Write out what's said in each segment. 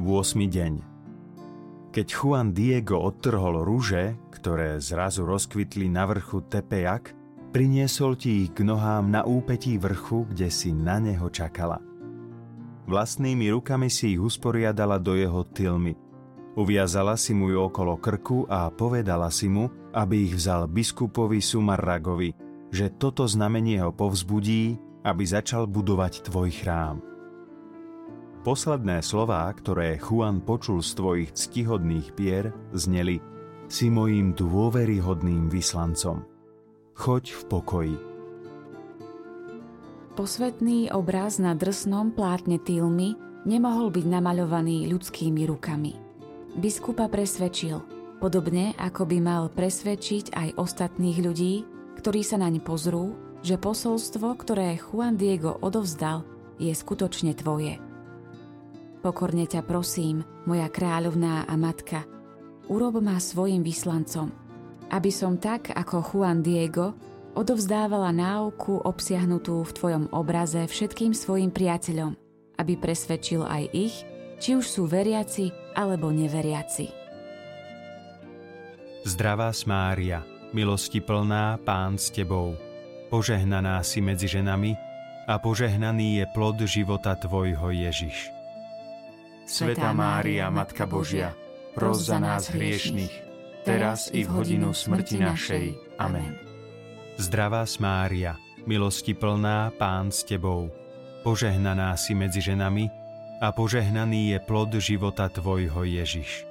deň Keď Juan Diego odtrhol rúže, ktoré zrazu rozkvitli na vrchu Tepejak, priniesol ti ich k nohám na úpetí vrchu, kde si na neho čakala. Vlastnými rukami si ich usporiadala do jeho tylmy. Uviazala si mu ju okolo krku a povedala si mu, aby ich vzal biskupovi Sumarragovi, že toto znamenie ho povzbudí, aby začal budovať tvoj chrám. Posledné slová, ktoré Juan počul z tvojich ctihodných pier, zneli Si mojím dôveryhodným vyslancom. Choď v pokoji. Posvetný obraz na drsnom plátne týlmy nemohol byť namaľovaný ľudskými rukami. Biskupa presvedčil, podobne ako by mal presvedčiť aj ostatných ľudí, ktorí sa naň pozrú, že posolstvo, ktoré Juan Diego odovzdal, je skutočne tvoje – Pokorne ťa prosím, moja kráľovná a matka, urob ma svojim vyslancom, aby som tak ako Juan Diego odovzdávala náuku obsiahnutú v tvojom obraze všetkým svojim priateľom, aby presvedčil aj ich, či už sú veriaci alebo neveriaci. Zdravá Mária, milosti plná, Pán s Tebou, požehnaná si medzi ženami a požehnaný je plod života Tvojho Ježiš. Svetá Mária, Matka Božia, pros za nás hriešných, teraz i v hodinu smrti našej. Amen. Zdravá Mária, milosti plná, Pán s Tebou, požehnaná si medzi ženami a požehnaný je plod života Tvojho Ježiš.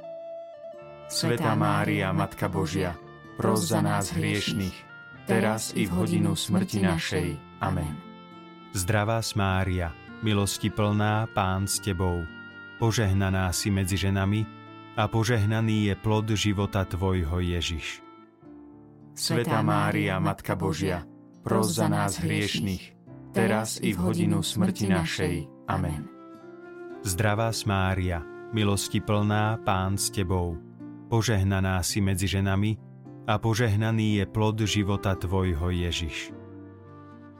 Svetá Mária, Matka Božia, pros za nás hriešných, teraz i v hodinu smrti našej. Amen. Zdravá Mária, milosti plná, Pán s Tebou, Požehnaná si medzi ženami a požehnaný je plod života Tvojho Ježiš. Svetá Mária, Matka Božia, pros za nás hriešných, teraz i v hodinu smrti našej. Amen. Zdravá Mária, milosti plná, Pán s Tebou, požehnaná si medzi ženami a požehnaný je plod života Tvojho Ježiš.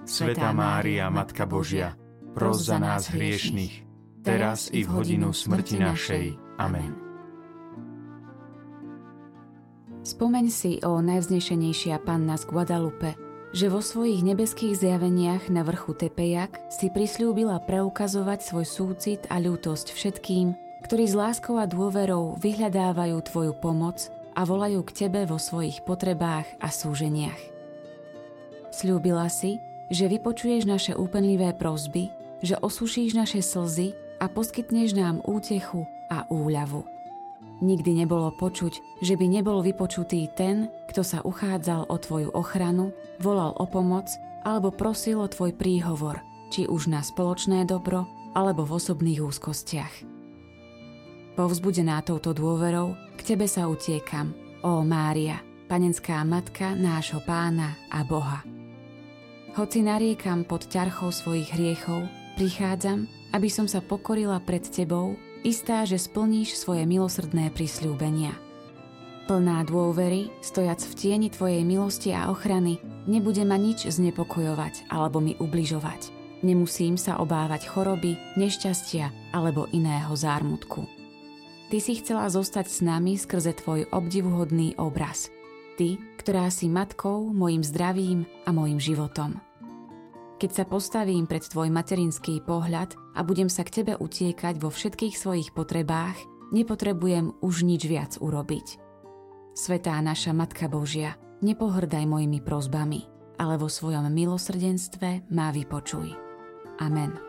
Svetá Mária, Matka Božia, pros za nás hriešných, teraz i v hodinu smrti našej. Amen. Spomeň si, o najvznešenejšia panna z Guadalupe, že vo svojich nebeských zjaveniach na vrchu Tepejak si prislúbila preukazovať svoj súcit a ľútosť všetkým, ktorí s láskou a dôverou vyhľadávajú Tvoju pomoc a volajú k Tebe vo svojich potrebách a súženiach. Sľúbila si, že vypočuješ naše úpenlivé prosby, že osušíš naše slzy a poskytneš nám útechu a úľavu. Nikdy nebolo počuť, že by nebol vypočutý ten, kto sa uchádzal o tvoju ochranu, volal o pomoc alebo prosil o tvoj príhovor, či už na spoločné dobro alebo v osobných úzkostiach. Povzbudená touto dôverou, k tebe sa utiekam, ó Mária, panenská matka nášho pána a Boha. Hoci nariekam pod ťarchou svojich hriechov, prichádzam aby som sa pokorila pred Tebou, istá, že splníš svoje milosrdné prisľúbenia. Plná dôvery, stojac v tieni Tvojej milosti a ochrany, nebude ma nič znepokojovať alebo mi ubližovať. Nemusím sa obávať choroby, nešťastia alebo iného zármutku. Ty si chcela zostať s nami skrze Tvoj obdivuhodný obraz. Ty, ktorá si matkou, mojim zdravím a mojim životom. Keď sa postavím pred tvoj materinský pohľad a budem sa k tebe utiekať vo všetkých svojich potrebách, nepotrebujem už nič viac urobiť. Svetá naša Matka Božia, nepohrdaj mojimi prozbami, ale vo svojom milosrdenstve má vypočuj. Amen.